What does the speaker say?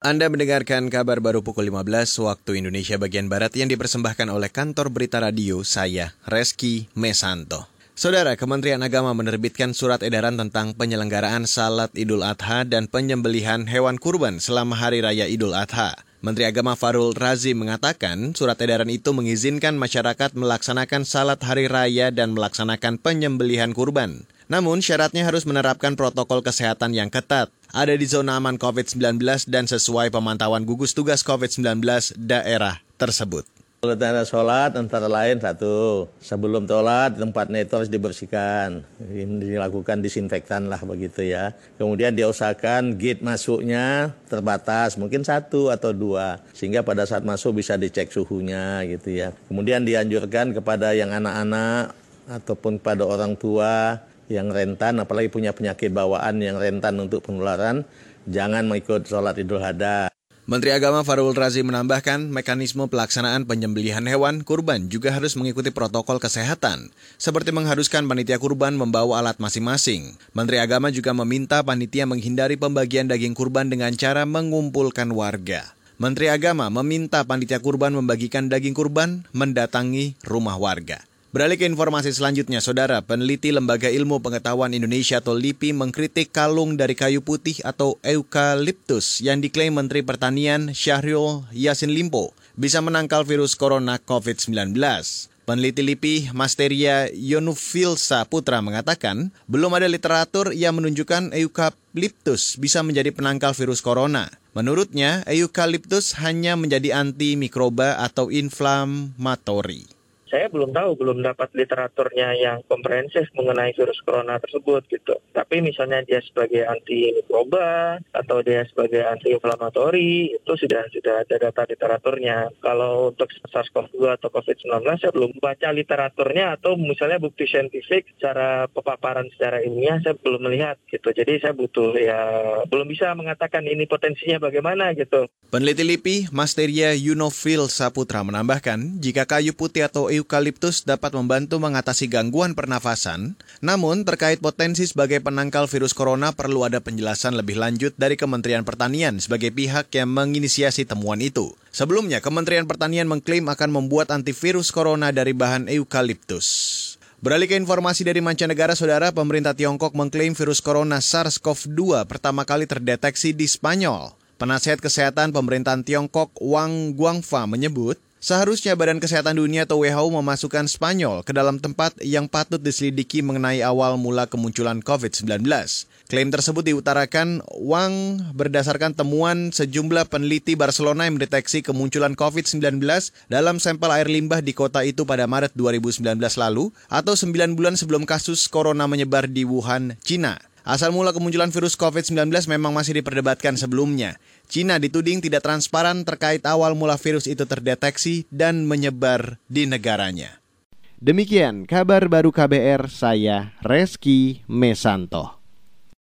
Anda mendengarkan kabar baru pukul 15 waktu Indonesia bagian Barat yang dipersembahkan oleh kantor berita radio saya, Reski Mesanto. Saudara, Kementerian Agama menerbitkan surat edaran tentang penyelenggaraan salat Idul Adha dan penyembelihan hewan kurban selama Hari Raya Idul Adha. Menteri Agama Farul Razi mengatakan surat edaran itu mengizinkan masyarakat melaksanakan salat hari raya dan melaksanakan penyembelihan kurban. Namun syaratnya harus menerapkan protokol kesehatan yang ketat ada di zona aman COVID-19 dan sesuai pemantauan gugus tugas COVID-19 daerah tersebut. Tanda sholat antara lain satu, sebelum sholat tempatnya itu harus dibersihkan, dilakukan disinfektan lah begitu ya. Kemudian diusahakan gate masuknya terbatas, mungkin satu atau dua, sehingga pada saat masuk bisa dicek suhunya gitu ya. Kemudian dianjurkan kepada yang anak-anak ataupun pada orang tua yang rentan, apalagi punya penyakit bawaan yang rentan untuk penularan, jangan mengikut sholat idul adha. Menteri Agama Farul Razi menambahkan mekanisme pelaksanaan penyembelihan hewan kurban juga harus mengikuti protokol kesehatan, seperti mengharuskan panitia kurban membawa alat masing-masing. Menteri Agama juga meminta panitia menghindari pembagian daging kurban dengan cara mengumpulkan warga. Menteri Agama meminta panitia kurban membagikan daging kurban mendatangi rumah warga. Beralih ke informasi selanjutnya, Saudara, peneliti Lembaga Ilmu Pengetahuan Indonesia atau LIPI mengkritik kalung dari kayu putih atau eukaliptus yang diklaim Menteri Pertanian Syahrul Yasin Limpo bisa menangkal virus corona COVID-19. Peneliti LIPI Masteria Yonufilsa Putra mengatakan, belum ada literatur yang menunjukkan eukaliptus bisa menjadi penangkal virus corona. Menurutnya, eukaliptus hanya menjadi antimikroba atau inflamatori saya belum tahu, belum dapat literaturnya yang komprehensif mengenai virus corona tersebut gitu. Tapi misalnya dia sebagai anti mikroba atau dia sebagai anti inflamatori itu sudah sudah ada data literaturnya. Kalau untuk SARS-CoV-2 atau COVID-19 saya belum baca literaturnya atau misalnya bukti saintifik secara pepaparan secara ilmiah saya belum melihat gitu. Jadi saya butuh ya belum bisa mengatakan ini potensinya bagaimana gitu. Peneliti LIPI Masteria Yunofil Saputra menambahkan jika kayu putih atau eukaliptus dapat membantu mengatasi gangguan pernafasan, namun terkait potensi sebagai penangkal virus corona perlu ada penjelasan lebih lanjut dari Kementerian Pertanian sebagai pihak yang menginisiasi temuan itu. Sebelumnya, Kementerian Pertanian mengklaim akan membuat antivirus corona dari bahan eukaliptus. Beralih ke informasi dari mancanegara, saudara, pemerintah Tiongkok mengklaim virus corona SARS-CoV-2 pertama kali terdeteksi di Spanyol. Penasihat Kesehatan Pemerintahan Tiongkok Wang Guangfa menyebut, Seharusnya Badan Kesehatan Dunia atau WHO memasukkan Spanyol ke dalam tempat yang patut diselidiki mengenai awal mula kemunculan COVID-19. Klaim tersebut diutarakan Wang berdasarkan temuan sejumlah peneliti Barcelona yang mendeteksi kemunculan COVID-19 dalam sampel air limbah di kota itu pada Maret 2019 lalu atau 9 bulan sebelum kasus corona menyebar di Wuhan, Cina. Asal mula kemunculan virus COVID-19 memang masih diperdebatkan sebelumnya. Cina dituding tidak transparan terkait awal mula virus itu terdeteksi dan menyebar di negaranya. Demikian kabar baru KBR saya Reski Mesanto.